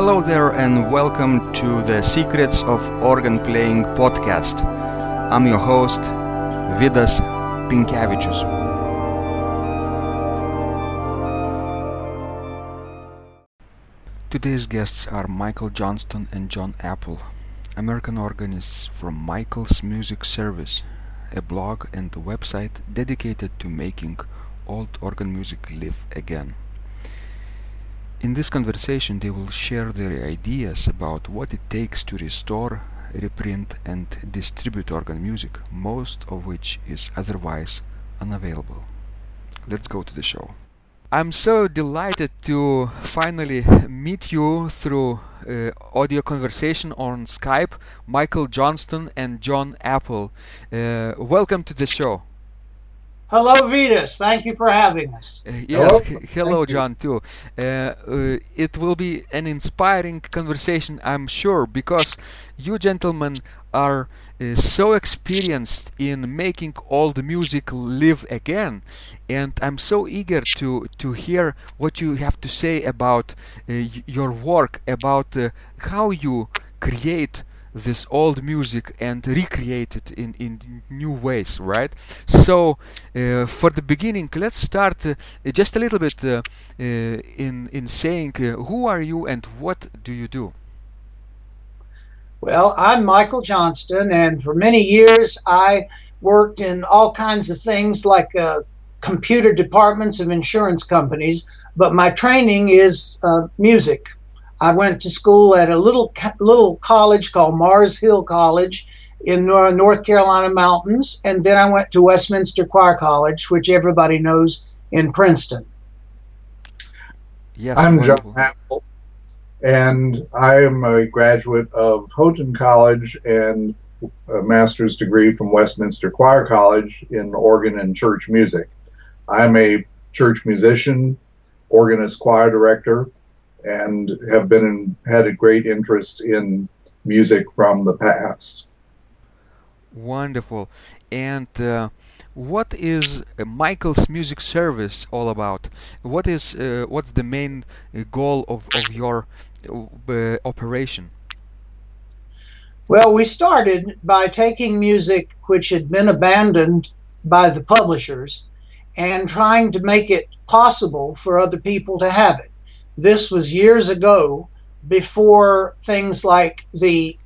Hello there, and welcome to the Secrets of Organ Playing podcast. I'm your host, Vidas Pinkevičius. Today's guests are Michael Johnston and John Apple, American organists from Michael's Music Service, a blog and a website dedicated to making old organ music live again. In this conversation, they will share their ideas about what it takes to restore, reprint, and distribute organ music, most of which is otherwise unavailable. Let's go to the show. I'm so delighted to finally meet you through uh, audio conversation on Skype, Michael Johnston and John Apple. Uh, welcome to the show. Hello, Vidas. Thank you for having us. Uh, yes, Hello. hello, John, too. Uh, uh, it will be an inspiring conversation, I'm sure, because you gentlemen are uh, so experienced in making old music live again, and I'm so eager to to hear what you have to say about uh, y- your work, about uh, how you create this old music and recreate it in, in new ways, right? So, uh, for the beginning, let's start uh, just a little bit uh, uh, in in saying uh, who are you and what do you do? Well, I'm Michael Johnston, and for many years I worked in all kinds of things like uh, computer departments of insurance companies, but my training is music. I went to school at a little little college called Mars Hill College in North Carolina mountains, and then I went to Westminster Choir College, which everybody knows in Princeton. Yes, I'm wonderful. John Apple, and I am a graduate of Houghton College and a master's degree from Westminster Choir College in organ and church music. I'm a church musician, organist, choir director, and have been in, had a great interest in music from the past. Wonderful. And uh, what is uh, Michael's music service all about? What is uh, what's the main uh, goal of, of your uh, operation? Well, we started by taking music which had been abandoned by the publishers and trying to make it possible for other people to have it. This was years ago before things like the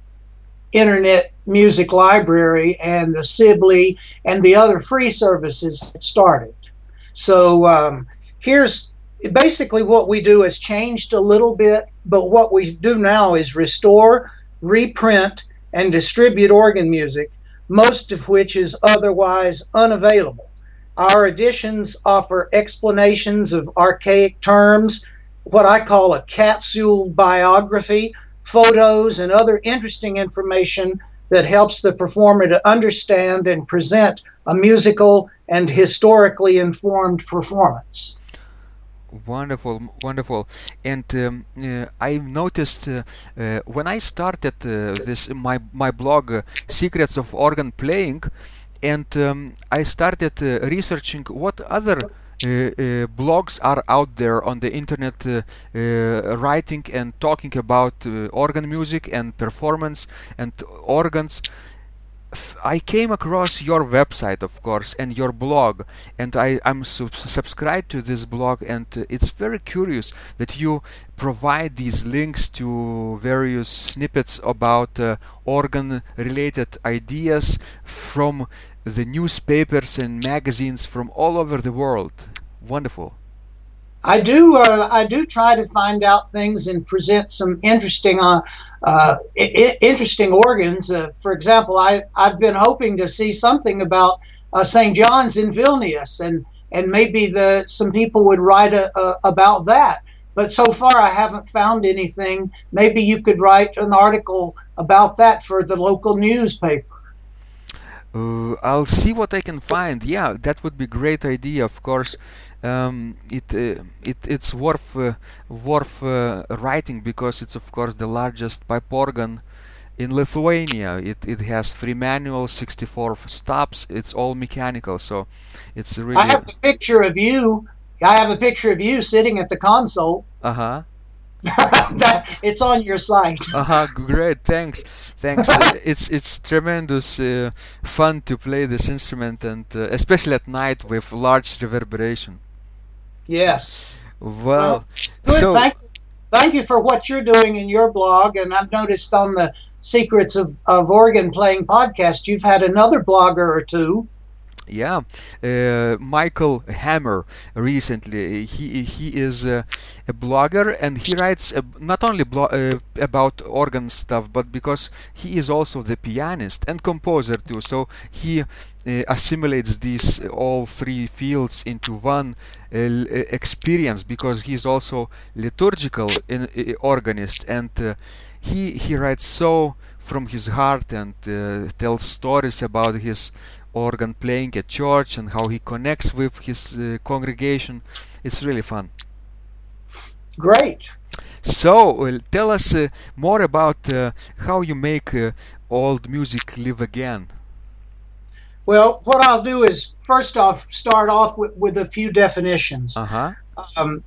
Internet Music Library and the Sibley and the other free services had started. So um, here's basically what we do has changed a little bit, but what we do now is restore, reprint, and distribute organ music, most of which is otherwise unavailable. Our editions offer explanations of archaic terms, what I call a capsule biography, photos, and other interesting information that helps the performer to understand and present a musical and historically informed performance. Wonderful, wonderful. And um, uh, I noticed uh, uh, when I started uh, this my my blog, uh, Secrets of Organ Playing, and um, I started uh, researching what other blogs are out there on the internet, uh, uh, writing and talking about uh, organ music and performance and organs. I came across your website, of course, and your blog, and I, sub- subscribed to this blog, and uh, it's very curious that you provide these links to various snippets about uh, organ-related ideas from the newspapers and magazines from all over the world. Wonderful. I do. Uh, I do try to find out things and present some interesting, uh, uh, I- interesting organs. Uh, for example, I I've been hoping to see something about uh, St. John's in Vilnius, and and maybe the some people would write a, a, about that. But so far, I haven't found anything. Maybe you could write an article about that for the local newspaper. Uh, I'll see what I can find. Yeah, that would be great idea. Of course, um, it uh, it it's worth uh, worth uh, writing because it's of course the largest pipe organ in Lithuania. It it has three manuals, 64 stops. It's all mechanical, so it's really. I have a picture of you. I have a picture of you sitting at the console. Uh huh. It's on your site. Uh-huh, great, thanks, thanks. uh, it's it's tremendous uh, fun to play this instrument, and uh, especially at night with large reverberation. Yes. Well, good. so thank, thank you for what you're doing in your blog, and I've noticed on the Secrets of, of Organ Playing podcast, you've had another blogger or two. Yeah, uh, Michael Hammer recently he he is uh, a blogger and he writes uh, not only blo- uh, about organ stuff, but because he is also the pianist and composer too. So he uh, assimilates these uh, all three fields into one experience because he is also liturgical in, organist and he he writes so from his heart and tells stories about his organ playing at church and how he connects with his uh, congregation. It's really fun. Great. So, uh, tell us uh, more about uh, how you make uh, old music live again. Well, what I'll do is first off start off with, with a few definitions. Uh huh. Um,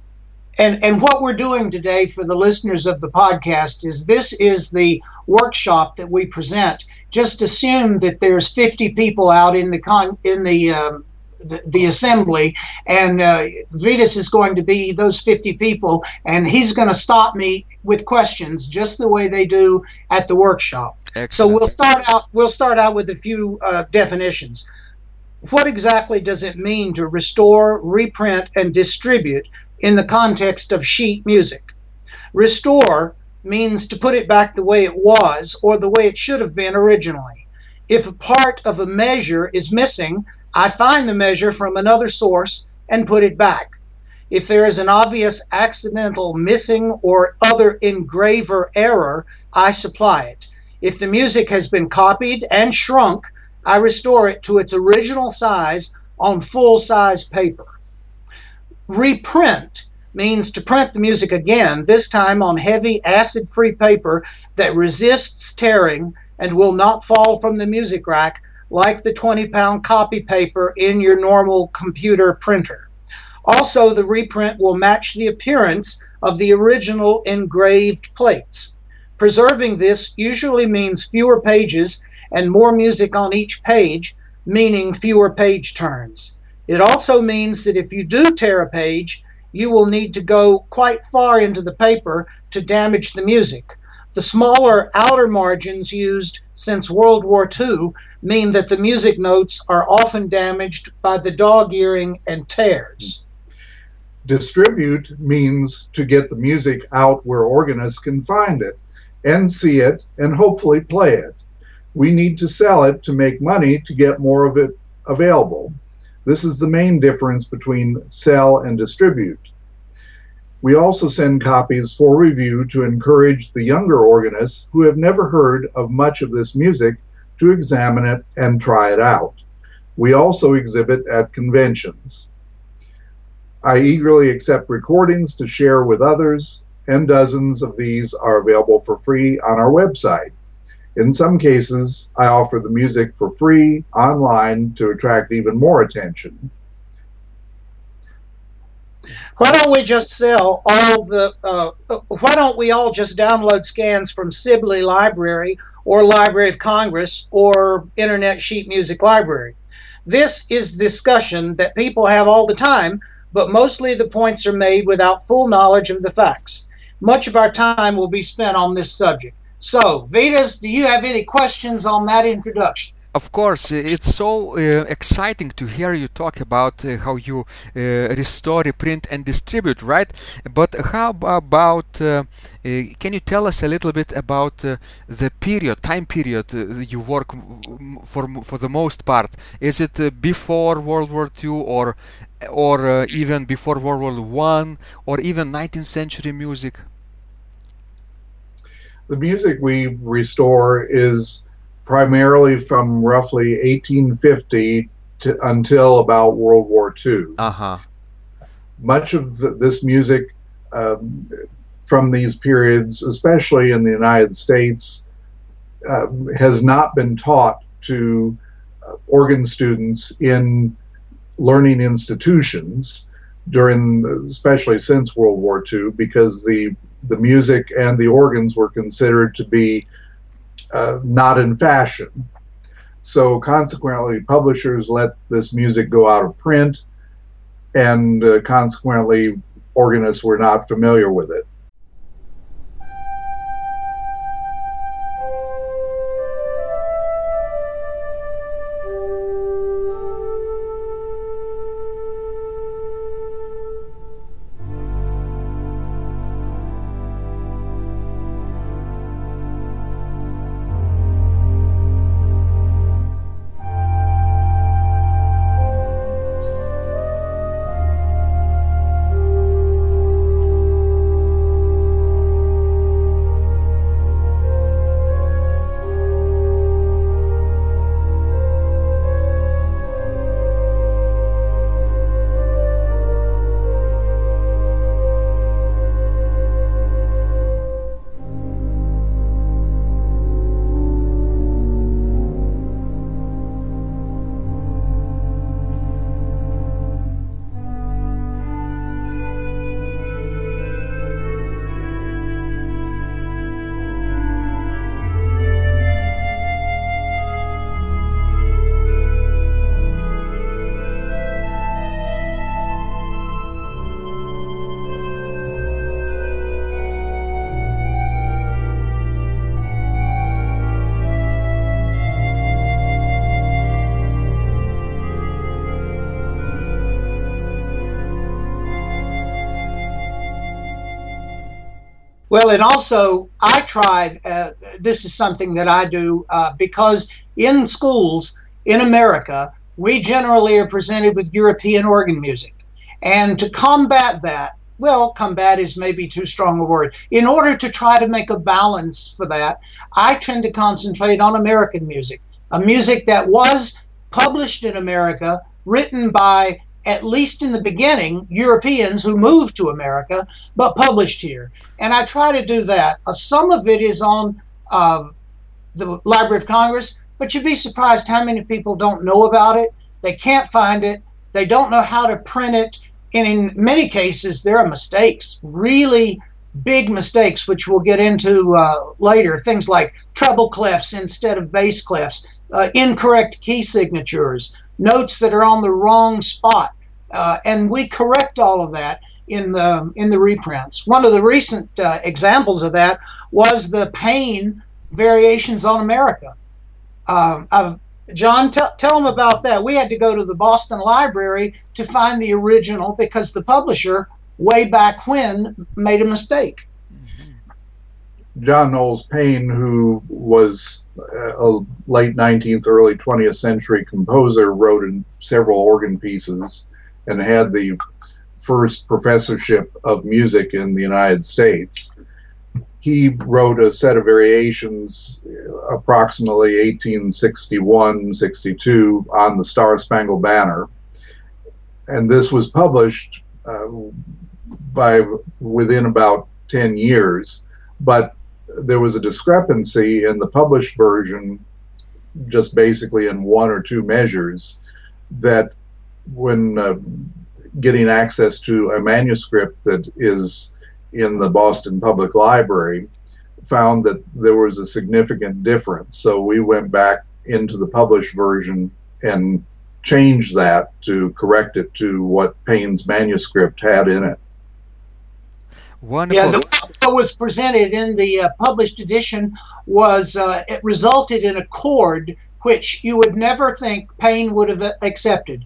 and and what we're doing today for the listeners of the podcast is this is the workshop that we present. Just assume that there's 50 people out in the con in the um, the, the assembly, and uh, Vidas is going to be those 50 people, and he's going to stop me with questions just the way they do at the workshop. So we'll start out. We'll start out with a few uh, definitions. What exactly does it mean to restore, reprint, and distribute in the context of sheet music? Restore means to put it back the way it was or the way it should have been originally. If a part of a measure is missing, I find the measure from another source and put it back. If there is an obvious accidental missing or other engraver error, I supply it. If the music has been copied and shrunk, I restore it to its original size on full size paper. Reprint means to print the music again, this time on heavy acid free paper that resists tearing and will not fall from the music rack like the 20 pound copy paper in your normal computer printer. Also, the reprint will match the appearance of the original engraved plates. Preserving this usually means fewer pages and more music on each page, meaning fewer page turns. It also means that if you do tear a page, you will need to go quite far into the paper to damage the music. The smaller outer margins used since World War II mean that the music notes are often damaged by the dog earing and tears. Distribute means to get the music out where organists can find it and see it and hopefully play it. We need to sell it to make money to get more of it available. This is the main difference between sell and distribute. We also send copies for review to encourage the younger organists who have never heard of much of this music to examine it and try it out. We also exhibit at conventions. I eagerly accept recordings to share with others, and dozens of these are available for free on our website. In some cases, I offer the music for free online to attract even more attention. Why don't we just sell all the? Uh, why don't we all just download scans from Sibley Library or Library of Congress or Internet Sheet Music Library? This is discussion that people have all the time, but mostly the points are made without full knowledge of the facts. Much of our time will be spent on this subject. So, Vidas, do you have any questions on that introduction? Of course, uh, it's so uh, exciting to hear you talk about uh, how you uh, restore, reprint, and distribute, right? But how about? Uh, uh, can you tell us a little bit about the period, time period you work for for the most part? Is it before World War II, or or even before World War One, or even 19th century music? The music we restore is primarily from roughly 1850 to until about World War II. Uh huh. Much of the, this music um, from these periods, especially in the United States, uh, has not been taught to uh, organ students in learning institutions during, especially since World War II, because the the music and the organs were considered to be uh, not in fashion. So consequently, publishers let this music go out of print, and uh, consequently, organists were not familiar with it. Well, and also I try. Uh, this is something that I do uh, because in schools in America, we generally are presented with European organ music, and to combat that, well, combat is maybe too strong a word. In order to try to make a balance for that, I tend to concentrate on American music, a music that was published in America, written by at least in the beginning, Europeans who moved to America, but published here. And I try to do that. Uh, some of it is on uh, the Library of Congress, but you'd be surprised how many people don't know about it. They can't find it. They don't know how to print it. And in many cases, there are mistakes, really big mistakes, which we'll get into uh, later. Things like treble clefs instead of bass clefs, uh, incorrect key signatures, notes that are on the wrong spot. Uh, and we correct all of that in the in the reprints. One of the recent uh, examples of that was the Paine variations on America. Um, John, t- tell them about that. We had to go to the Boston Library to find the original because the publisher, way back when, made a mistake. John Knowles Paine, who was a late 19th, early 20th century composer, wrote in several organ pieces and had the first professorship of music in the United States. He wrote a set of variations approximately 1861 62 on the Star Spangled Banner. And this was published uh, by within about 10 years. But there was a discrepancy in the published version, just basically in one or two measures, that when uh, getting access to a manuscript that is in the Boston Public Library, found that there was a significant difference. So we went back into the published version and changed that to correct it to what Paine's manuscript had in it. Wonderful. Yeah, the, what was presented in the uh, published edition was uh, it resulted in a chord which you would never think Paine would have accepted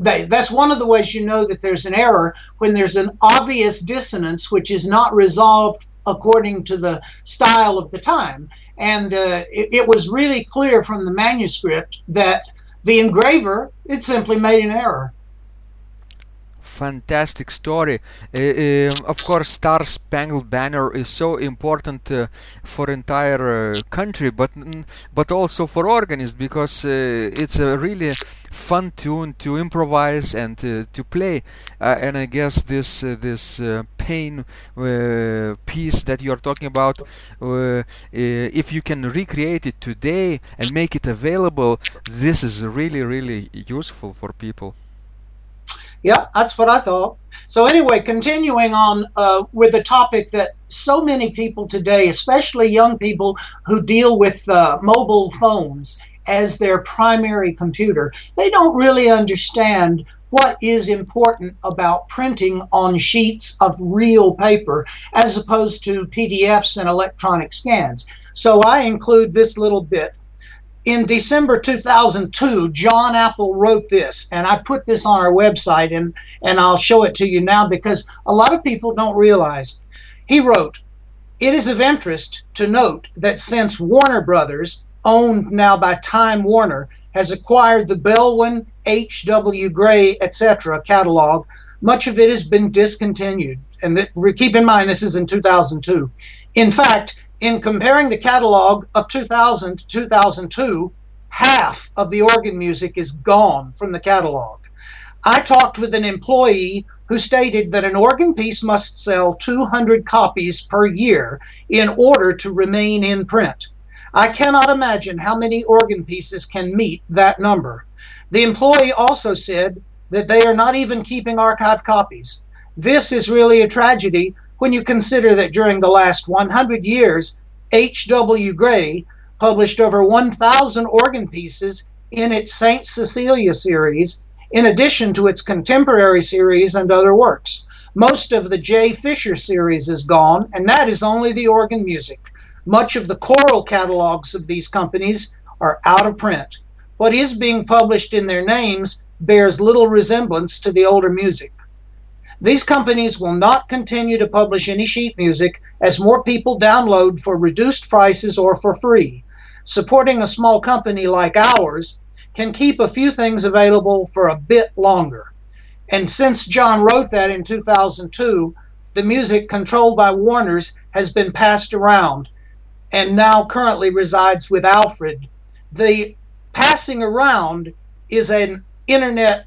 they, that's one of the ways you know that there's an error when there's an obvious dissonance which is not resolved according to the style of the time. And uh, it, it, was really clear from the manuscript that the engraver it simply made an error fantastic story. Uh, um, of course, Star Spangled Banner is so important uh, for entire uh, country, but mm, but also for organist because it's a really fun tune to improvise and to play. Uh, and I guess this this Paine piece that you are talking about, if you can recreate it today and make it available, this is really really useful for people. Yeah, that's what I thought. So, anyway, continuing on uh, with the topic that so many people today, especially young people who deal with uh, mobile phones as their primary computer, they don't really understand what is important about printing on sheets of real paper as opposed to PDFs and electronic scans. So, I include this little bit in December 2002, John Apple wrote this, and I put this on our website, and, and I'll show it to you now because a lot of people don't realize. He wrote, It is of interest to note that since Warner Brothers, owned now by Time Warner, has acquired the Belwin, H.W. Gray, etc. catalog, much of it has been discontinued. And that, keep in mind, this is in 2002. In fact, in comparing the catalog of 2000 to 2002, half of the organ music is gone from the catalog. I talked with an employee who stated that an organ piece must sell 200 copies per year in order to remain in print. I cannot imagine how many organ pieces can meet that number. The employee also said that they are not even keeping archive copies. This is really a tragedy when you consider that during the last 100 years, H.W. Gray published over 1,000 organ pieces in its St. Cecilia series, in addition to its contemporary series and other works. Most of the J. Fischer series is gone, and that is only the organ music. Much of the choral catalogs of these companies are out of print. What is being published in their names bears little resemblance to the older music. These companies will not continue to publish any sheet music as more people download for reduced prices or for free. Supporting a small company like ours can keep a few things available for a bit longer. And since John wrote that in 2002, the music controlled by Warner's has been passed around and now currently resides with Alfred. The passing around is an internet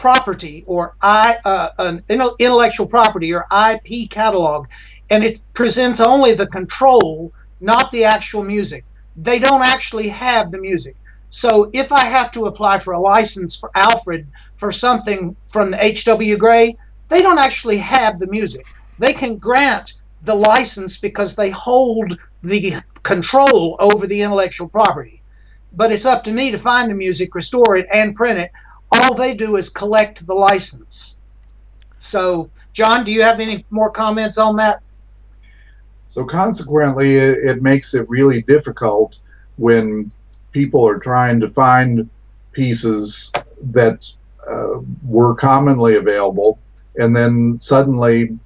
property or I, uh, an intellectual property or IP catalog, and it presents only the control, not the actual music. They don't actually have the music. So if I have to apply for a license for Alfred for something from the H.W. Gray, they don't actually have the music. They can grant the license because they hold the control over the intellectual property. But it's up to me to find the music, restore it, and print it all they do is collect the license. So, John, do you have any more comments on that? So, consequently, it, it makes it really difficult when people are trying to find pieces that uh, were commonly available, and then suddenly,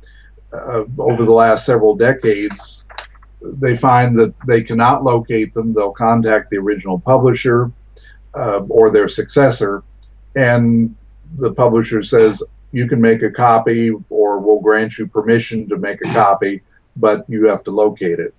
uh, over the last several decades, they find that they cannot locate them. They'll contact the original publisher uh, or their successor and the publisher says you can make a copy or we'll grant you permission to make a copy, but you have to locate it.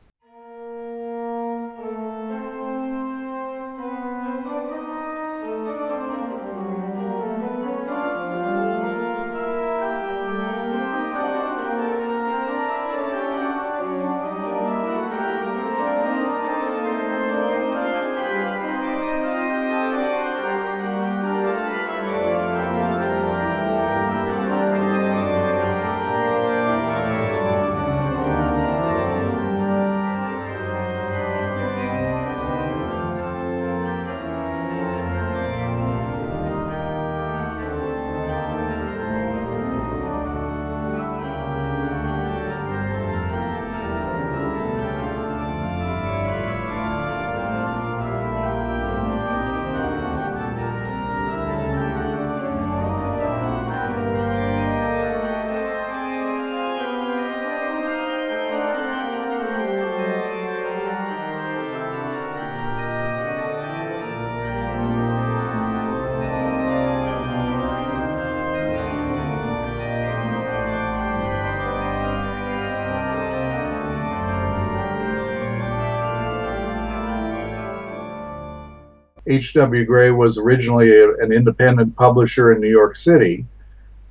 H.W. Gray was originally a, an independent publisher in New York City.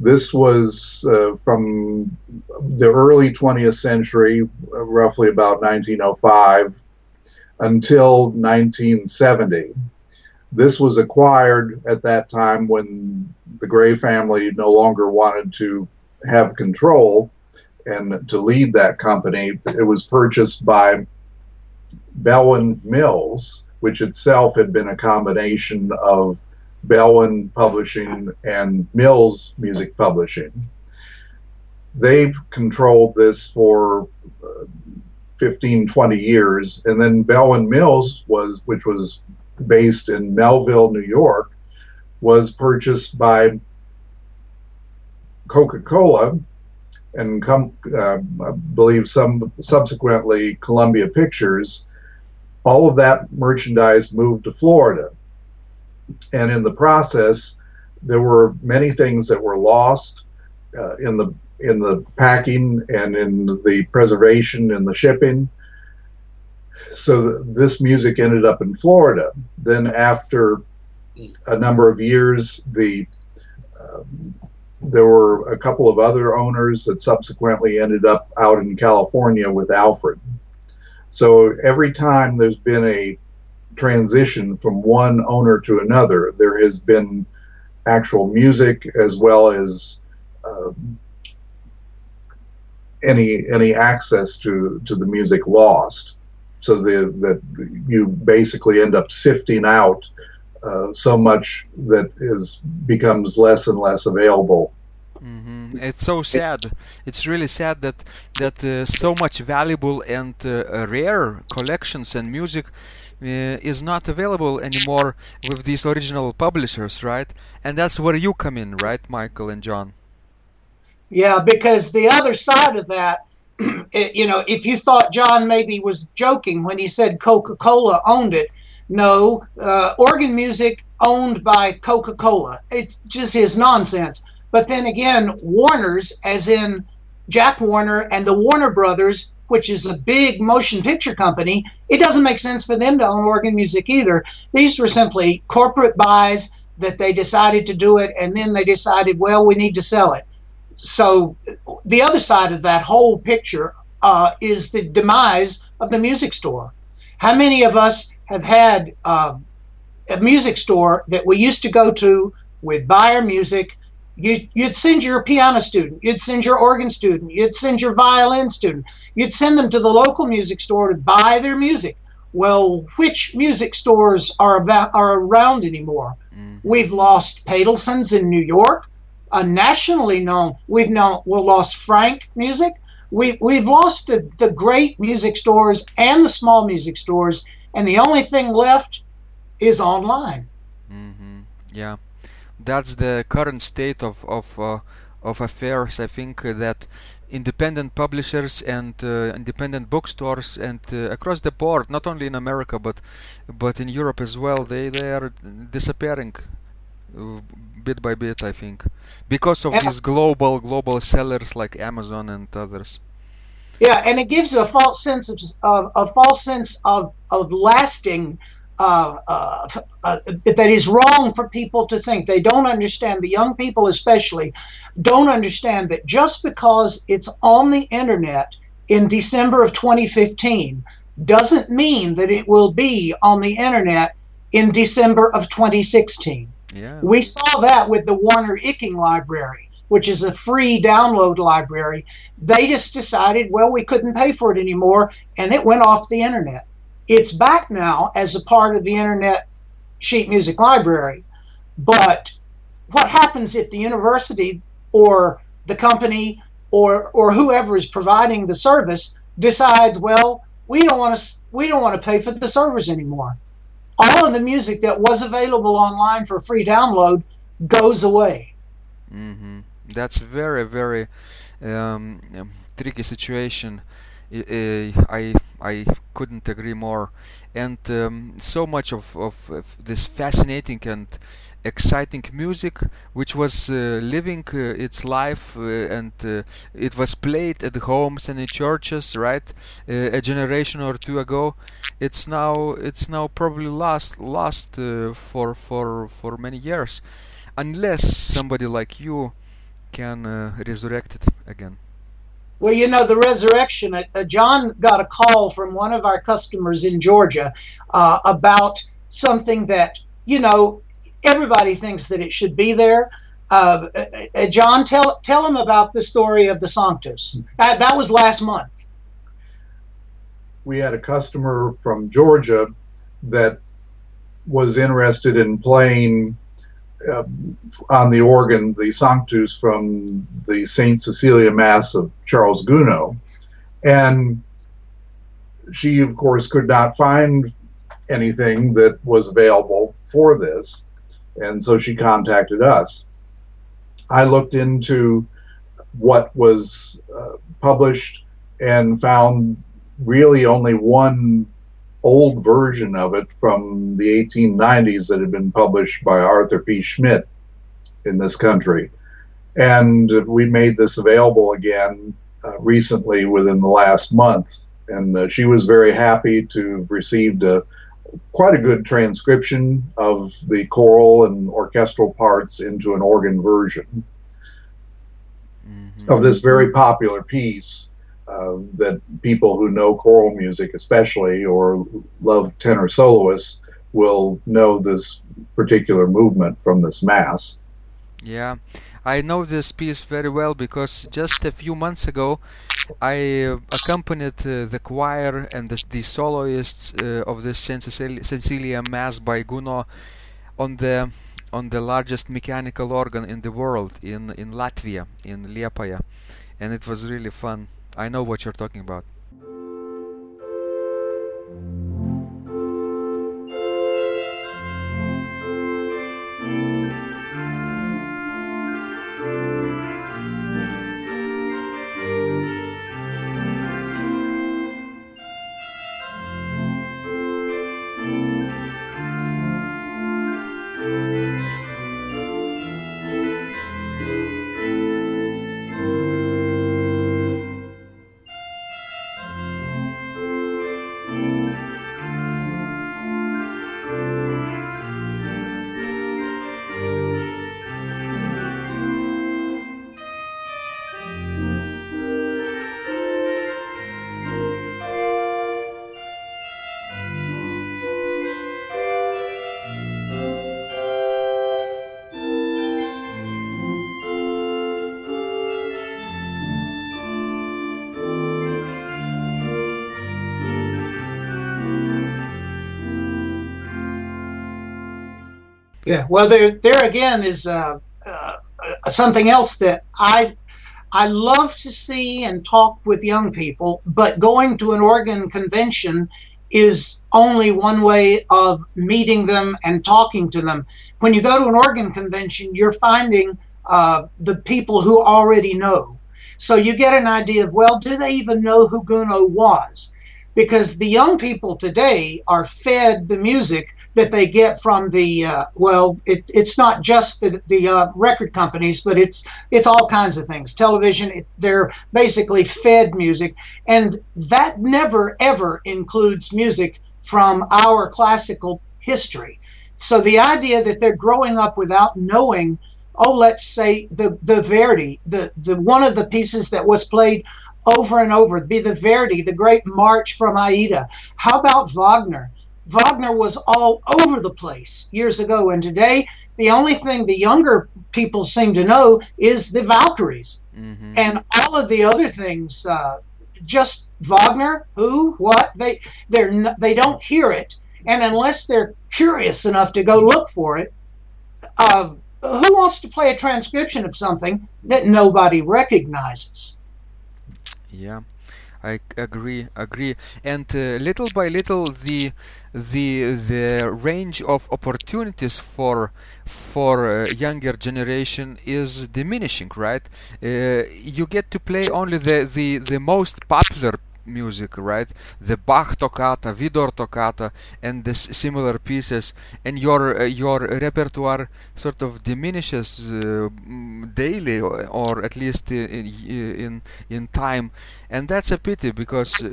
This was uh, from the early 20th century, roughly about 1905, until 1970. This was acquired at that time when the Gray family no longer wanted to have control and to lead that company. It was purchased by Belwin Mills, which itself had been a combination of Belwin Publishing and Mills Music Publishing. They've controlled this for uh, 15, 20 years, and then Belwin Mills was, which was based in Melville, New York, was purchased by Coca-Cola, and come, uh, I believe some subsequently Columbia Pictures. All of that merchandise moved to Florida and in the process, there were many things that were lost uh, in the in the packing and in the preservation and the shipping. So th- this music ended up in Florida. Then after a number of years, the um, there were a couple of other owners that subsequently ended up out in California with Alfred. So every time there's been a transition from one owner to another. There has been actual music as well as um, any any access to to the music lost. So the, that you basically end up sifting out uh, so much that is becomes less and less available. Mm-hmm. It's so sad. It's really sad that that uh, so much valuable and uh, rare collections and music uh, is not available anymore with these original publishers, right? And that's where you come in, right, Michael and John? Yeah, because the other side of that, you know, if you thought John maybe was joking when he said Coca Cola owned it, no, uh, organ music owned by Coca Cola. It's just his nonsense. But then again, Warner's, as in Jack Warner and the Warner Brothers, which is a big motion picture company, it doesn't make sense for them to own organ music either. These were simply corporate buys that they decided to do it, and then they decided, well, we need to sell it. So the other side of that whole picture uh, is the demise of the music store. How many of us have had uh, a music store that we used to go to? We'd buy our music, you, would send your piano student, you'd send your organ student, you'd send your violin student, you'd send them to the local music store to buy their music. Well, which music stores are about, are around anymore? Mm. We've lost Patelson's in New York, a nationally known. We've known we lost Frank Music. We we've lost the the great music stores and the small music stores, and the only thing left is online. Mm-hmm. Yeah that's the current state of of uh, of affairs. I think that independent publishers and uh, independent bookstores and uh, across the board, not only in America but but in Europe as well, they they are disappearing uh, bit by bit. I think because of these global global sellers like Amazon and others. Yeah, and it gives a false sense of, of a false sense of of lasting uh, uh, uh, that is wrong for people to think. They don't understand, the young people especially, don't understand that just because it's on the internet in December of 2015 doesn't mean that it will be on the internet in December of 2016. Yeah. We saw that with the Werner Icking Library, which is a free download library. They just decided, well, we couldn't pay for it anymore, and it went off the internet. It's back now as a part of the Internet Sheet Music Library. But what happens if the university or the company or or whoever is providing the service decides, well, we don't want to we don't want to pay for the servers anymore. All of the music that was available online for free download goes away. Mm-hmm. That's very very um, tricky situation. I I couldn't agree more. And um, so much of, of, of, this fascinating and exciting music, which was uh, living uh, its life uh, and uh, it was played at homes and in churches, right? Uh, a generation or two ago, it's now it's now probably lost lost uh, for for for many years, unless somebody like you can resurrect it again. Well, you know, the resurrection, uh, uh, John got a call from one of our customers in Georgia uh, about something that you know, everybody thinks that it should be there. Uh, uh, uh John, tell tell them about the story of the Sanctus. That, that was last month. We had a customer from Georgia that was interested in playing uh, on the organ the Sanctus from the Saint Cecilia Mass of Charles Gounod, and she, of course, could not find anything that was available for this, and so she contacted us. I looked into what was uh, published and found really only one old version of it from the 1890s that had been published by Arthur P. Schmidt in this country. And we made this available again uh, recently within the last month. And uh, she was very happy to have received a, quite a good transcription of the choral and orchestral parts into an organ version mm-hmm. of this very popular piece uh, that people who know choral music, especially, or love tenor soloists, will know this particular movement from this mass. Yeah, I know this piece very well because just a few months ago I uh, accompanied uh, the choir and the, the soloists uh, of the Saint Cecilia Mass by Gounod on the on the largest mechanical organ in the world in in Latvia in Liepaja, and it was really fun. I know what you're talking about. Yeah, well, there, there again is uh, uh, something else that I, I love to see and talk with young people, but going to an organ convention is only one way of meeting them and talking to them. When you go to an organ convention, you're finding uh, the people who already know. So you get an idea of, well, do they even know who Gounod was? Because the young people today are fed the music that they get from the uh, well, it, it's not just the, the uh, record companies, but it's it's all kinds of things. Television, it, they're basically fed music, and that never ever includes music from our classical history. So the idea that they're growing up without knowing, oh, let's say the the Verdi, the the one of the pieces that was played over and over, be the Verdi, the great march from Aida. How about Wagner? Wagner was all over the place years ago, and today the only thing the younger people seem to know is the Valkyries, mm-hmm. and all of the other things. Uh, just Wagner, who, what they they're they don't hear it, and unless they're curious enough to go look for it, uh, who wants to play a transcription of something that nobody recognizes? Yeah. I agree, agree. And uh, little by little, the the the range of opportunities for for uh, younger generation is diminishing. Right? Uh, you get to play only the the the most popular music, right? The Bach toccata, Widor toccata, and the similar pieces, and your uh, your repertoire sort of diminishes uh, daily, or, or, at least in, in in time, and that's a pity because uh,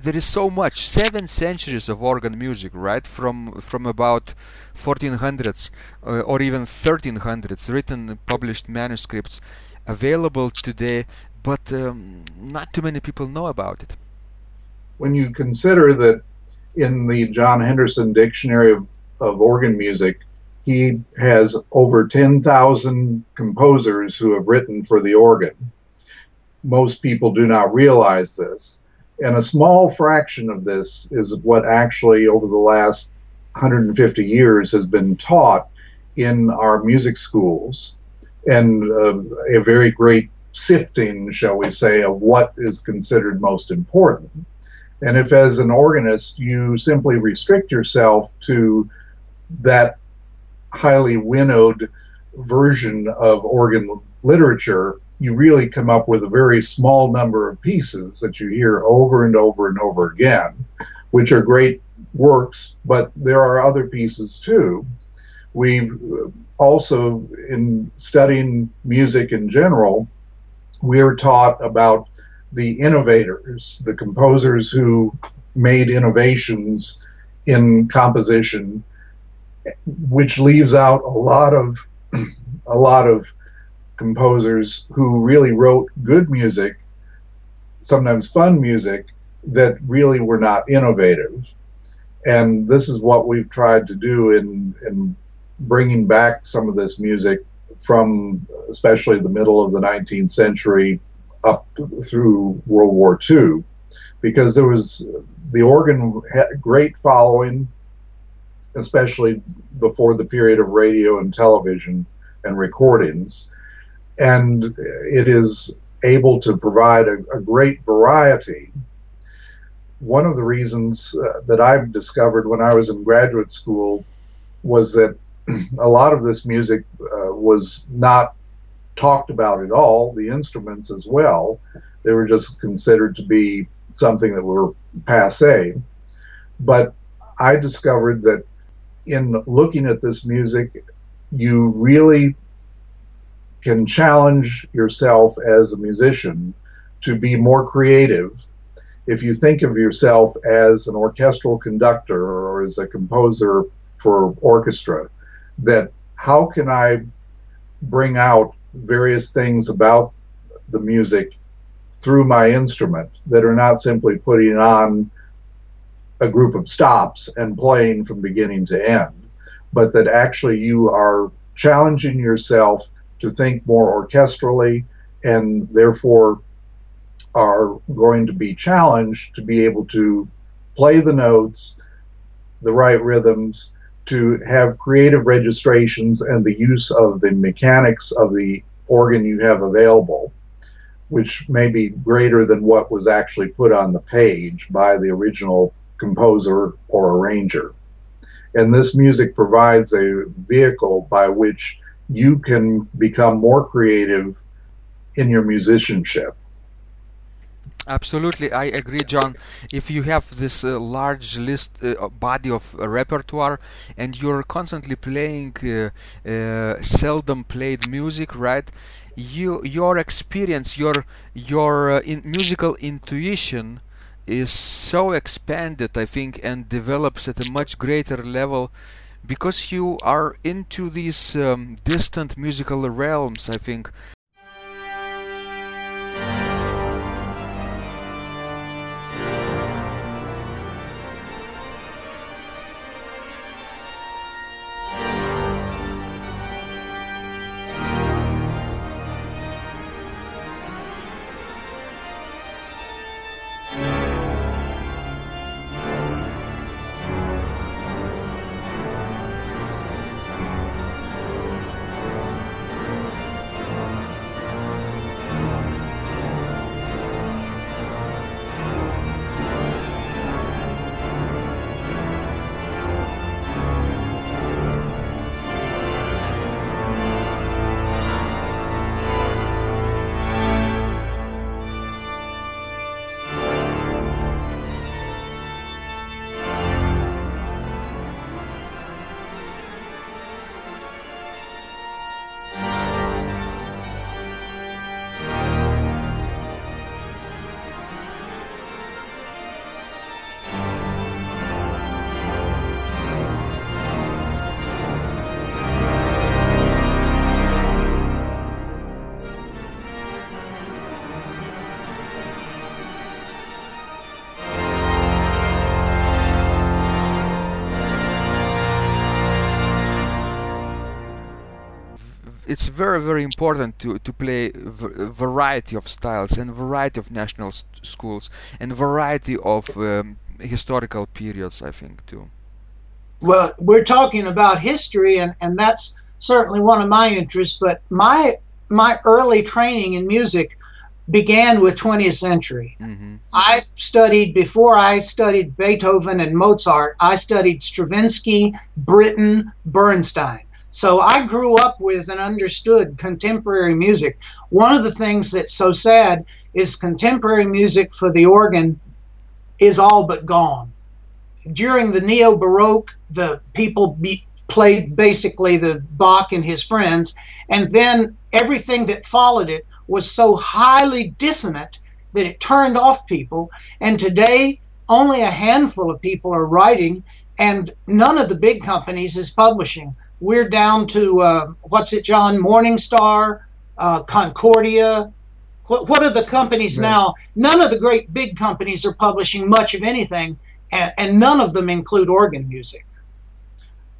there is so much. Seven centuries of organ music, right? From from about 1400s uh, or even 1300s, written, published manuscripts available today but um, not too many people know about it. When you consider that in the John Henderson Dictionary of, of organ music, he has over 10,000 composers who have written for the organ. Most people do not realize this. And a small fraction of this is what actually, over the last 150 years, has been taught in our music schools. And uh, a very great sifting, shall we say, of what is considered most important. And if, as an organist, you simply restrict yourself to that highly winnowed version of organ literature, you really come up with a very small number of pieces that you hear over and over and over again, which are great works, but there are other pieces too. We've also, in studying music in general, we're taught about the innovators, the composers who made innovations in composition, which leaves out a lot of a lot of composers who really wrote good music, sometimes fun music, that really were not innovative. And this is what we've tried to do in, in bringing back some of this music from especially the middle of the 19th century up through World War II, because there was the organ had great following, especially before the period of radio and television and recordings, and it is able to provide a, a great variety. One of the reasons uh, that I've discovered when I was in graduate school was that a lot of this music uh, was not talked about at all, the instruments as well. They were just considered to be something that were passe. But I discovered that in looking at this music, you really can challenge yourself as a musician to be more creative. If you think of yourself as an orchestral conductor or as a composer for orchestra, that how can I bring out various things about the music through my instrument that are not simply putting on a group of stops and playing from beginning to end, but that actually you are challenging yourself to think more orchestrally and therefore are going to be challenged to be able to play the notes, the right rhythms, to have creative registrations and the use of the mechanics of the organ you have available, which may be greater than what was actually put on the page by the original composer or arranger. And this music provides a vehicle by which you can become more creative in your musicianship. Absolutely, I agree, John. If you have this uh, large list uh, body of uh, repertoire and you're constantly playing uh, uh, seldom played music, right? You your experience, your your uh, in musical intuition is so expanded, I think, and develops at a much greater level because you are into these um, distant musical realms. I think it's very very important to to play v- variety of styles and variety of national schools and variety of um, historical periods. I think too. Well, we're talking about history, and and that's certainly one of my interests. But my my early training in music began with 20th century. Mm-hmm. I studied before I studied Beethoven and Mozart. I studied Stravinsky, Britten, Bernstein. So I grew up with and understood contemporary music. One of the things that's so sad is contemporary music for the organ is all but gone. During the neo Baroque, the people be, played basically the Bach and his friends, and then everything that followed it was so highly dissonant that it turned off people. And today, only a handful of people are writing, and none of the big companies is publishing. We're down to uh, what's it, John? Morningstar, uh, Concordia. What, what are the companies now? None of the great big companies are publishing much of anything, and, and none of them include organ music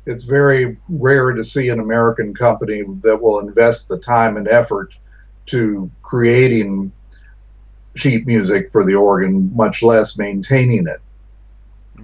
it's very rare to see an American company that will invest the time and effort to creating sheet music for the organ, much less maintaining it.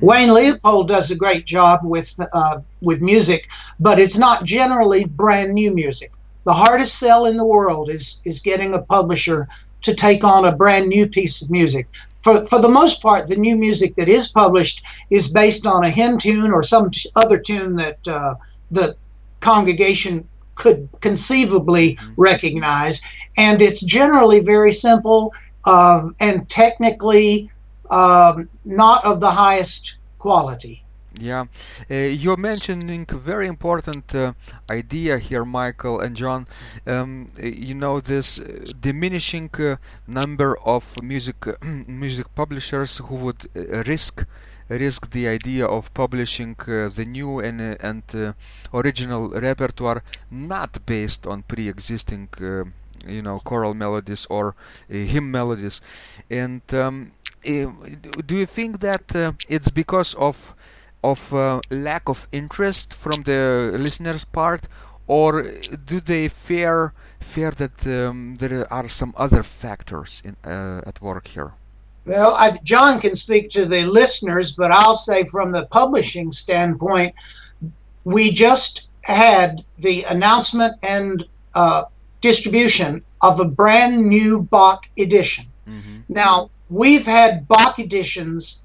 Wayne Leupold does a great job with uh, with music, but it's not generally brand new music. The hardest sell in the world is is getting a publisher to take on a brand new piece of music. For for the most part, the new music that is published is based on a hymn tune or some other tune that uh, the congregation could conceivably mm-hmm. recognize, and it's generally very simple um, and technically um, not of the highest quality. Yeah, uh, you're mentioning a very important uh, idea here, Michael and John. Um, you know this uh, diminishing uh, number of music music publishers who would uh, risk risk the idea of publishing uh, the new and and original repertoire not based on pre-existing you know choral melodies or hymn melodies and um, do you think that it's because of of uh, lack of interest from the listeners' part, or do they fear fear that um, there are some other factors in, uh, at work here? Well, I, John can speak to the listeners, but I'll say from the publishing standpoint, we just had the announcement and uh, distribution of a brand new Bach edition. Mm-hmm. Now, we've had Bach editions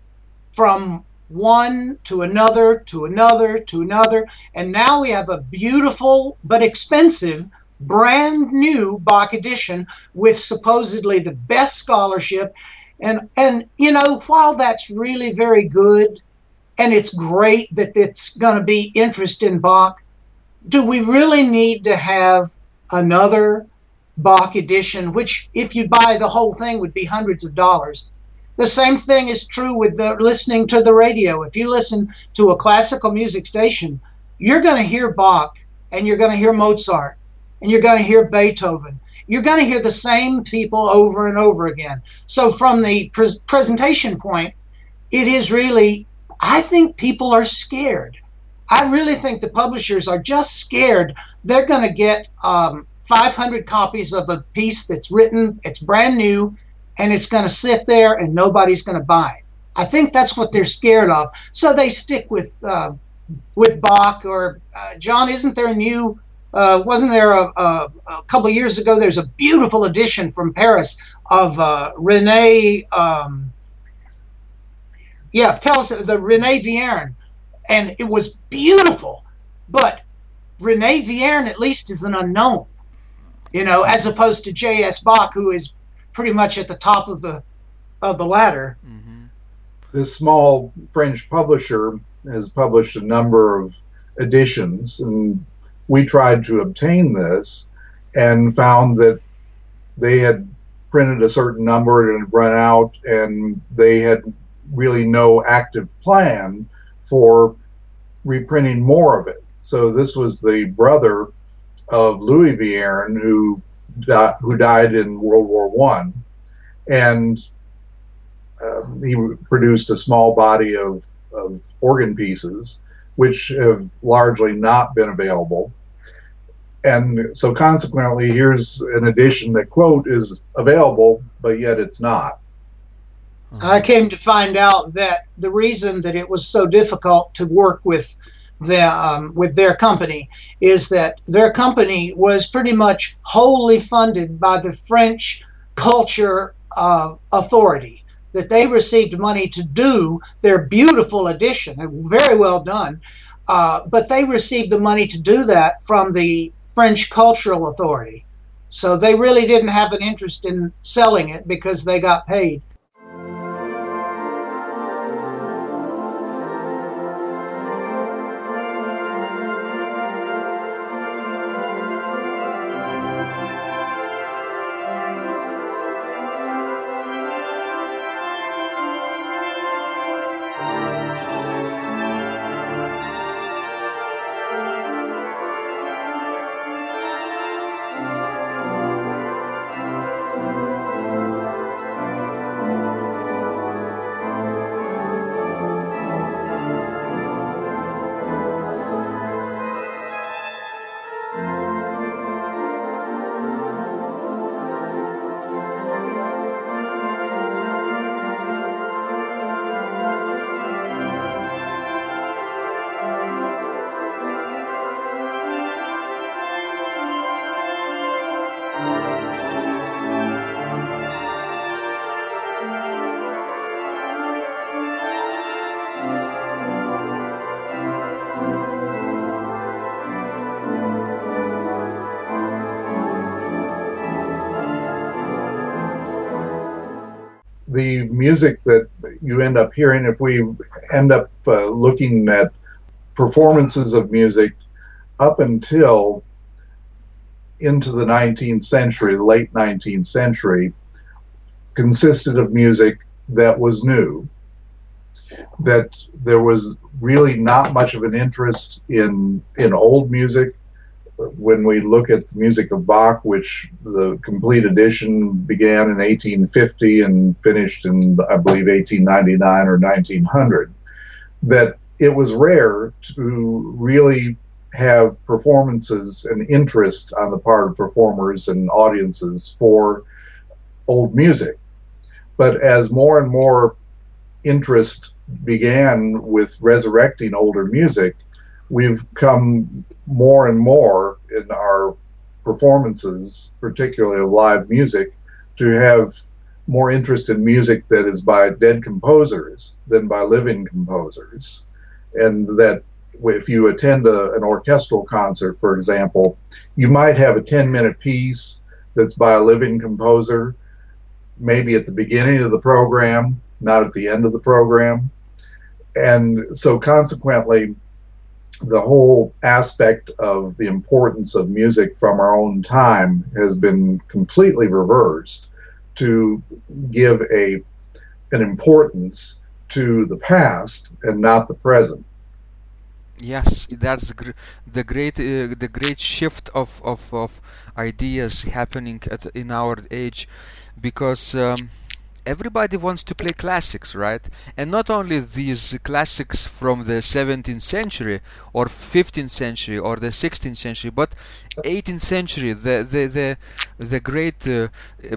from one to another to another to another. And now we have a beautiful but expensive brand new Bach edition with supposedly the best scholarship. And and you know, while that's really very good and it's great that it's going to be interest in Bach, do we really need to have another Bach edition, which if you buy the whole thing would be hundreds of dollars? The same thing is true with the listening to the radio. If you listen to a classical music station, you're going to hear Bach and you're going to hear Mozart and you're going to hear Beethoven. You're going to hear the same people over and over again. So, from the pre- presentation point, it is really, I think people are scared. I really think the publishers are just scared. They're going to get um, 500 copies of a piece that's written, it's brand new, and it's going to sit there and nobody's going to buy it. I think that's what they're scared of. So they stick with uh, with Bach or uh, John. Isn't there a new? Uh, wasn't there a, a, a, couple years ago? There's a beautiful edition from Paris of uh, Rene. Um, yeah, tell us the Rene Vierne, and it was beautiful. But Rene Vierne at least is an unknown, you know, as opposed to J.S. Bach, who is pretty much at the top of the of the ladder. Mm-hmm. This small French publisher has published a number of editions, and we tried to obtain this and found that they had printed a certain number and it had run out, and they had really no active plan for reprinting more of it. So this was the brother of Louis Vierne who who died in World War One, and uh, he produced a small body of, of organ pieces, which have largely not been available. and so consequently, here's an edition that quote is available, but yet it's not. I came to find out that the reason that it was so difficult to work with um, with their company is that their company was pretty much wholly funded by the French culture uh, authority. That they received money to do their beautiful edition, very well done, uh, but they received the money to do that from the French cultural authority. So they really didn't have an interest in selling it because they got paid. The music that you end up hearing, if we end up uh, looking at performances of music up until into the 19th century, late 19th century, consisted of music that was new. That there was really not much of an interest in in old music when we look at the music of Bach, which the complete edition began in 1850 and finished in, I believe, 1899 or 1900, that it was rare to really have performances and interest on the part of performers and audiences for old music. But as more and more interest began with resurrecting older music, we've come more and more in our performances, particularly of live music, to have more interest in music that is by dead composers than by living composers. And that if you attend a, an orchestral concert, for example, you might have a 10 minute piece that's by a living composer, maybe at the beginning of the program, not at the end of the program. And so, consequently, the whole aspect of the importance of music from our own time has been completely reversed to give a an importance to the past and not the present. Yes, that's the, gr- the great uh, the great shift of, of, of ideas happening at, in our age, because. Um, everybody wants to play classics, right? And not only these classics from the 17th century or 15th century or the 16th century, but 18th century, the the the, the great uh,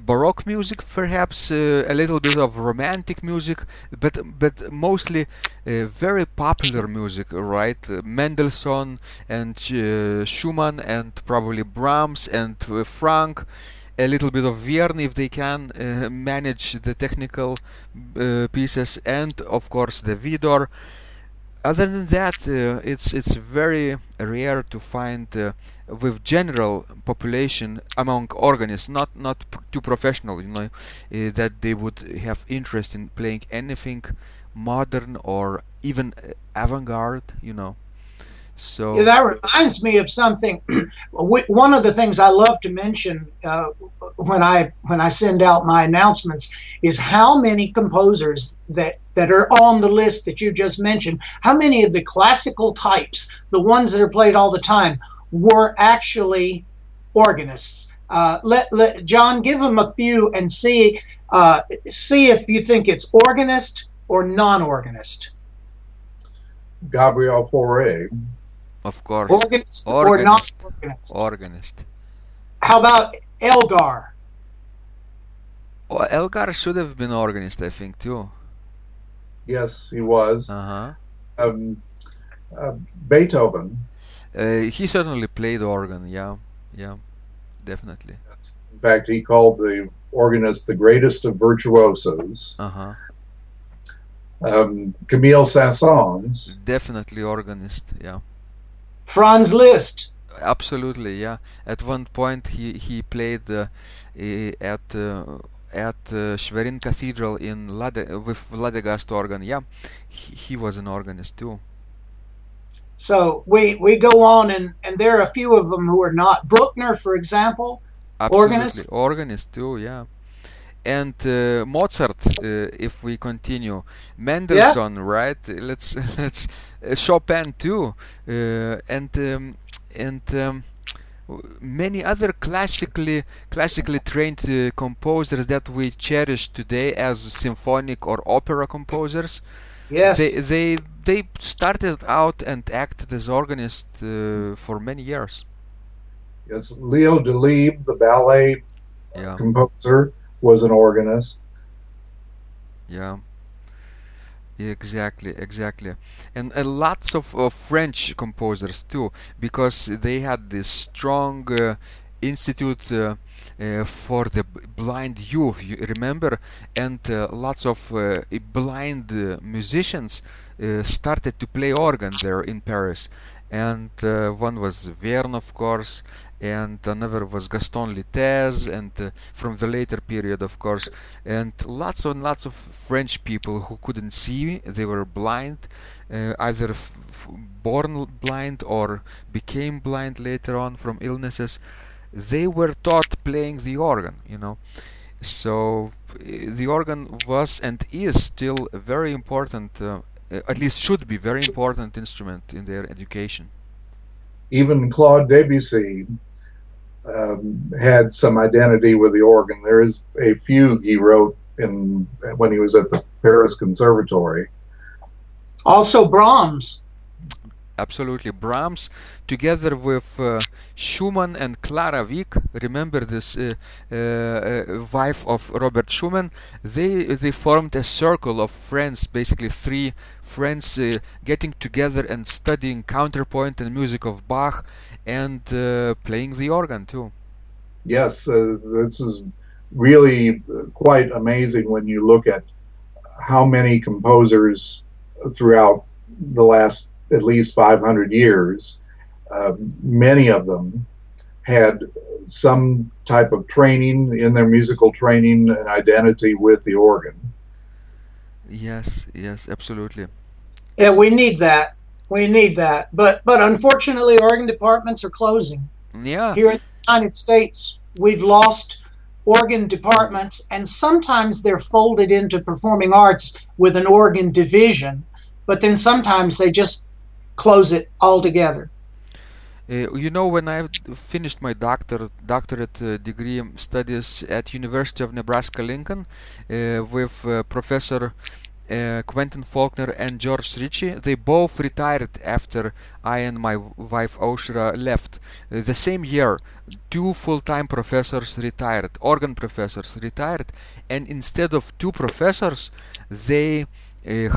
Baroque music, perhaps uh, a little bit of romantic music, but but mostly uh, very popular music, right? Mendelssohn and uh, Schumann and probably Brahms and uh, Franck a little bit of Vierne if they can uh, manage the technical uh, pieces and of course the Widor. Other than that, uh, it's it's very rare to find uh, with general population among organists, not not pr- too professional, you know, uh, that they would have interest in playing anything modern or even uh, avant-garde, you know. So Yeah, that reminds me of something. One of the things I love to mention uh, when I when I send out my announcements is how many composers that that are on the list that you just mentioned. How many of the classical types, the ones that are played all the time, were actually organists? Uh, let, let John give them a few and see uh, see if you think it's organist or non-organist. Gabriel Fauré, Of course. Organist, or not Organist. organist? Organist. How about Elgar? Oh, Elgar should have been organist, I think, too. Yes, he was. Uh-huh. Um, uh, Beethoven, Uh, he certainly played organ, yeah. Yeah. Definitely. in fact, he called the organist the greatest of virtuosos. Uh-huh. Um, Camille Saint-Saëns, Definitely organist, yeah. Franz Liszt. Absolutely, yeah. At one point, he he played uh, at uh, at uh, Schwerin Cathedral in Lade with Ladegast organ. Yeah, he, he was an organist too. So we we go on, and and there are a few of them who are not. Bruckner, for example. Absolutely, Organist? organist too. Yeah, and uh, Mozart. Uh, if we continue, Mendelssohn, right? Let's let's uh, Chopin too, uh, and um, and. Um, many other classically classically trained uh, composers that we cherish today as symphonic or opera composers Yes. they they they started out and acted as organists uh, for many years yes, Leo Delibes, the ballet yeah composer, was an organist. yeah. Exactly exactly. And uh, lots of, of french composers too because they had this strong uh, institute uh, uh, for the blind youth you remember? And uh, lots of uh, blind uh, musicians uh, started to play organ there in paris. And uh, one was Vierne of course and another was Gaston Litaize and uh, from the later period of course and lots and lots of French people who couldn't see they were blind uh, either f- born blind or became blind later on from illnesses. They were taught playing the organ you know. So uh, the organ was and is still a very important uh, uh, at least should be very important instrument in their education. Even Claude Debussy um, had some identity with the organ. There is a fugue he wrote in when he was at the Paris Conservatory. Also Brahms. Absolutely. Brahms, together with uh, Schumann and Clara Wieck, remember this uh, uh, uh, wife of Robert Schumann, they they formed a circle of friends, basically three friends uh, getting together and studying counterpoint and music of Bach and uh, playing the organ too. Yes, this is really quite amazing when you look at how many composers throughout the last at least 500 years, uh, many of them had some type of training in their musical training and identity with the organ. Yes, yes, absolutely. Yeah, we need that. We need that. But but unfortunately, organ departments are closing. Yeah. Here in the United States, we've lost organ departments, and sometimes they're folded into performing arts with an organ division, but then sometimes they just close it altogether. Uh, you know, when I finished my doctor doctorate uh, degree studies at University of Nebraska Lincoln uh, with uh, Professor uh, Quentin Faulkner and George Ritchie, they both retired after I and my wife Ausra left. Uh, the same year, two full-time professors retired, organ professors retired, and instead of two professors, they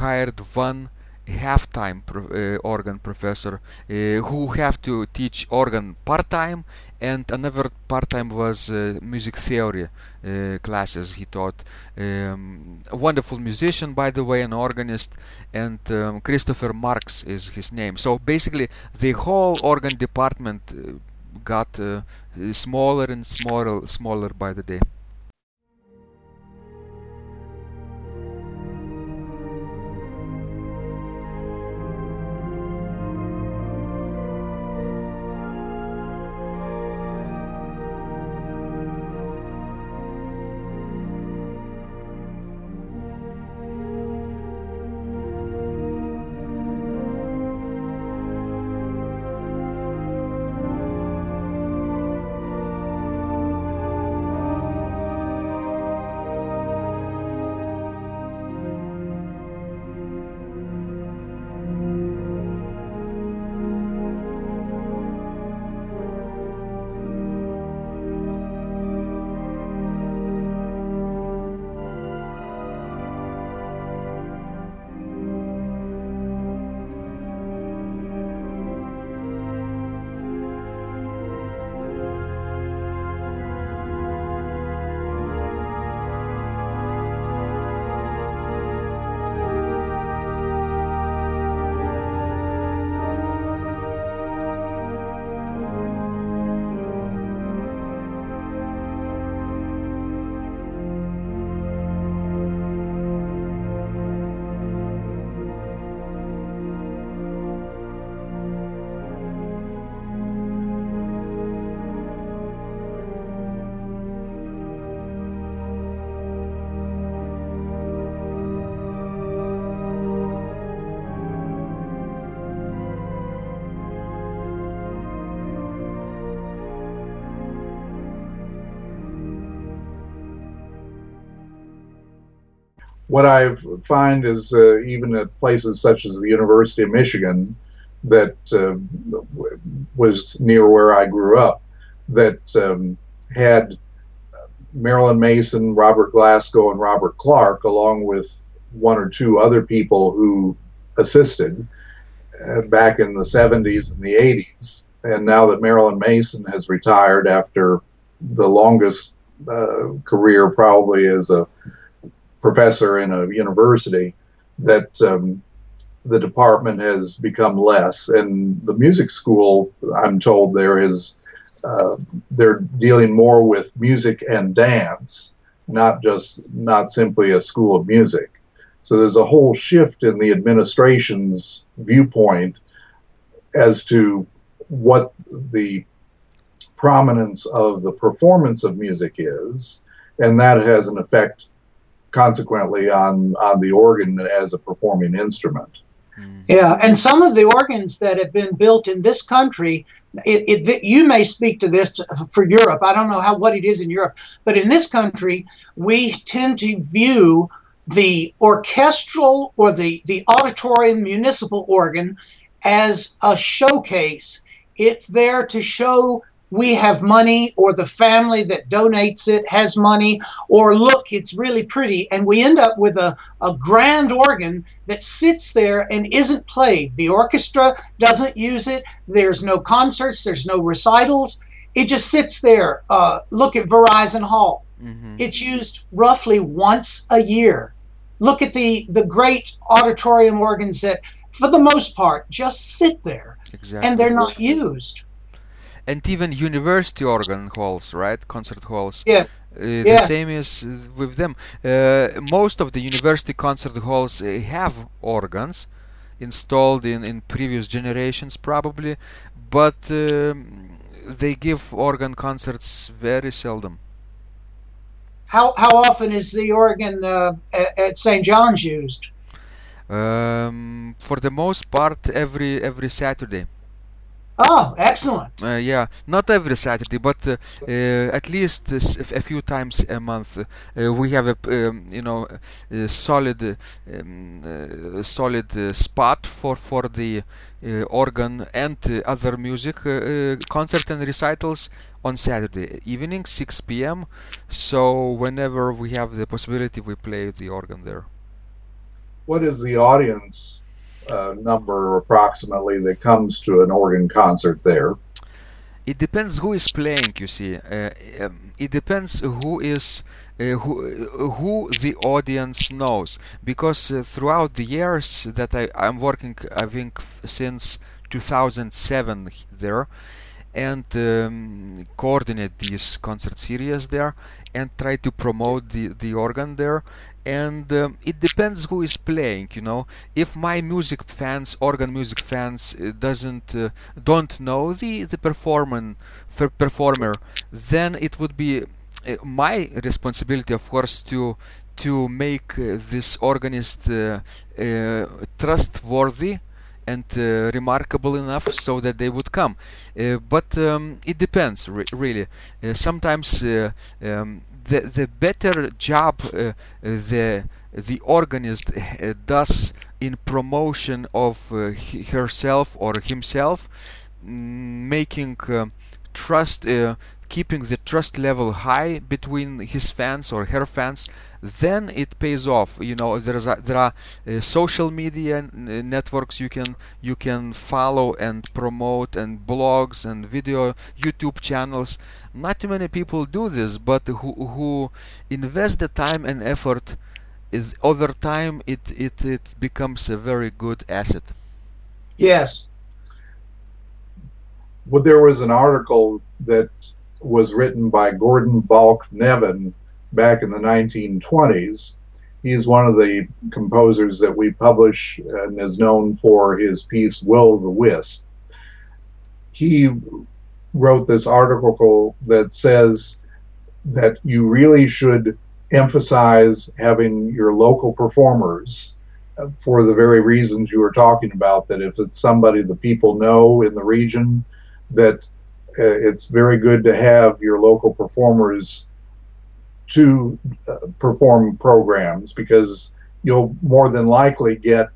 hired one half-time pro- uh, organ professor uh, who have to teach organ part-time and another part-time was uh, music theory classes. He taught um, a wonderful musician by the way an organist and um, christopher marks is his name. So basically the whole organ department got uh, smaller and smaller smaller by the day what I find is uh, even at places such as the University of Michigan, that uh, was near where I grew up, that um, had Marilyn Mason, Robert Glasgow, and Robert Clark, along with one or two other people who assisted uh, back in the 70s and the 80s. And now that Marilyn Mason has retired after the longest uh, career, probably as a professor in a university, that um, the department has become less. And the music school, I'm told, there is uh, they're dealing more with music and dance, not just not simply a school of music. So there's a whole shift in the administration's viewpoint as to what the prominence of the performance of music is, and that has an effect consequently on on the organ as a performing instrument. Hmm. Yeah, and some of the organs that have been built in this country, it, it, you may speak to this for Europe. I don't know how what it is in Europe, but in this country, we tend to view the orchestral or the the auditorium municipal organ as a showcase. It's there to show we have money or the family that donates it has money or look it's really pretty. And we end up with a, a grand organ that sits there and isn't played. The orchestra doesn't use it. There's no concerts. There's no recitals. It just sits there. Uh, look at verizon hall. Mm-hmm. it's used roughly once a year. Look at the the great auditorium organs that for the most part just sit there. Exactly. and they're not used and even university organ halls, right? Concert halls. Yeah. Uh, the same is with them. Uh, most of the university concert halls uh, have organs installed in, in previous generations, probably, but um, they give organ concerts very seldom. How, how often is the organ uh, at, at St. John's used? Um, for the most part, every every Saturday. Oh, excellent. Uh, yeah, not every Saturday, but uh, uh, at least a few times a month. Uh, we have a um, you know a solid um, solid spot for for the organ and other music concert and recitals on Saturday evening, 6 p.m. So whenever we have the possibility, we play the organ there. What is the audience uh, number approximately that comes to an organ concert there? It depends who is playing. You see, uh, um, it depends who is uh, who who the audience knows. Because uh, throughout the years that I I'm working, I think since 2007 there, and um, coordinate these concert series there and try to promote the the organ there and um, it depends who is playing you know. If my music fans organ music fans uh, doesn't uh, don't know the the performer performer then it would be uh, my responsibility of course to to make uh, this organist trustworthy and remarkable enough so that they would come. But um, it depends re really. Sometimes um, the the better job uh, the the organist uh, does in promotion of uh, herself or himself, making trust keeping the trust level high between his fans or her fans, then it pays off. You know, there's a, there are uh, social media uh, networks you can you can follow and promote, and blogs and video YouTube channels. Not too many people do this, but who who invest the time and effort is over time it it it becomes a very good asset. Yes. Well, there was an article that was written by Gordon Balch Nevin back in the 1920s. He's one of the composers that we publish and is known for his piece Will the Wisp. He wrote this article that says that you really should emphasize having your local performers for the very reasons you were talking about that if it's somebody the people know in the region that uh, it's very good to have your local performers to uh, perform programs because you'll more than likely get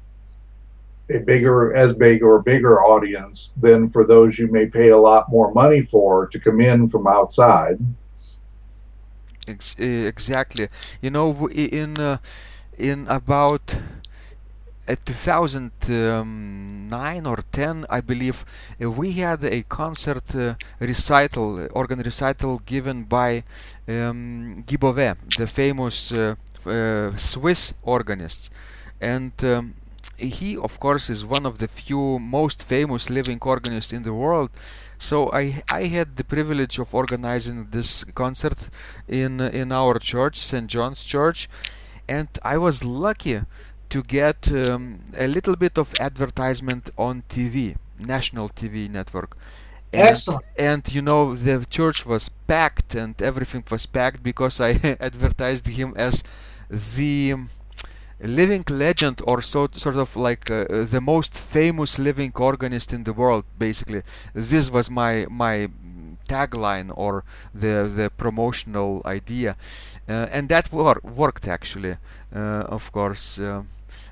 a bigger, as big or bigger audience than for those you may pay a lot more money for to come in from outside. Exactly. You know, in uh, in about uh, 2009 or 10, I believe, uh, we had a concert uh, recital, uh, organ recital given by um, Guy Bovet, the famous uh, uh, Swiss organist, and. Um, he, of course, is one of the few most famous living organists in the world. So I I had the privilege of organizing this concert in in our church, St. John's Church, and I was lucky to get um, a little bit of advertisement on TV, national TV network. And, Excellent. and you know the church was packed and everything was packed because I advertised him as the living legend or so, sort of like uh, uh, the most famous living organist in the world basically this was my my tagline or the the promotional idea uh, and that wor- worked actually uh, of course uh,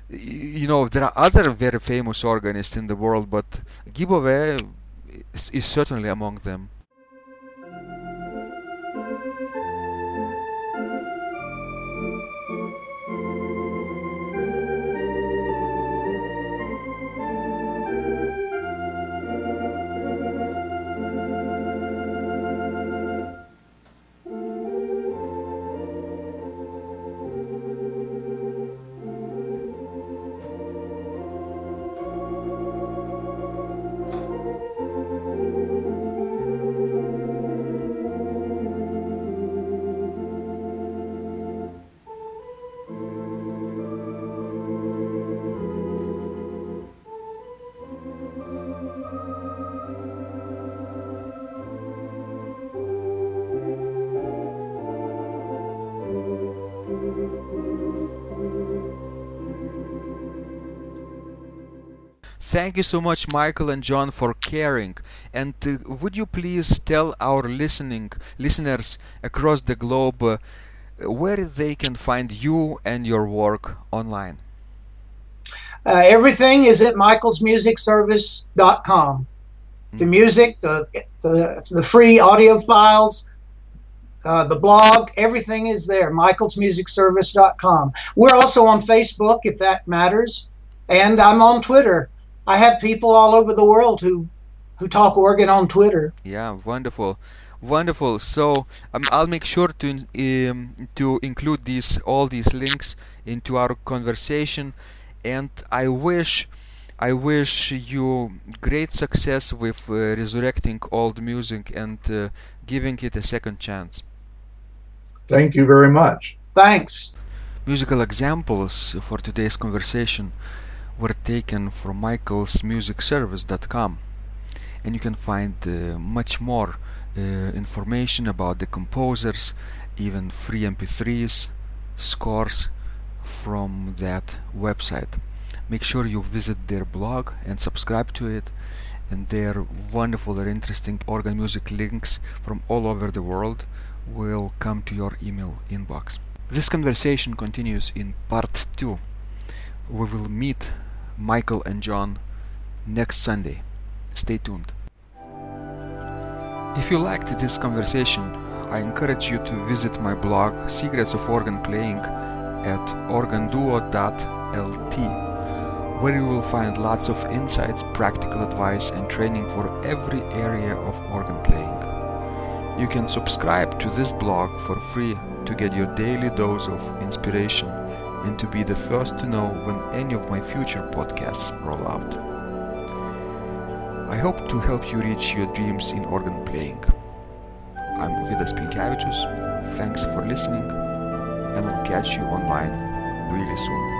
you know there are other very famous organists in the world but is, is certainly among them Thank you so much, Michael and John, for caring. And uh, would you please tell our listening listeners across the globe uh, where they can find you and your work online? Uh, everything is at michaelsmusicservice.com. The Mm. music, the, the, the free audio files, uh, the blog, everything is there. michaelsmusicservice.com. We're also on Facebook, if that matters. And I'm on Twitter. I have people all over the world who, who talk organ on Twitter. Yeah, wonderful, wonderful. So um, I'll make sure to um, to include these all these links into our conversation, and I wish I wish you great success with uh, resurrecting old music and uh, giving it a second chance. Thank you very much. Thanks. Musical examples for today's conversation were taken from michaelsmusicservice.com and you can find uh, much more uh, information about the composers, even free MP3s, scores from that website. Make sure you visit their blog and subscribe to it and their wonderful and interesting organ music links from all over the world will come to your email inbox. This conversation continues in part 2. We will meet Michael and John next Sunday. Stay tuned. If you liked this conversation, I encourage you to visit my blog Secrets of Organ Playing at organduo.lt, where you will find lots of insights, practical advice, and training for every area of organ playing. You can subscribe to this blog for free to get your daily dose of inspiration and to be the first to know when any of my future podcasts roll out. I hope to help you reach your dreams in organ playing. I'm Vidas Pinkevičius. Thanks for listening, and I'll catch you online really soon.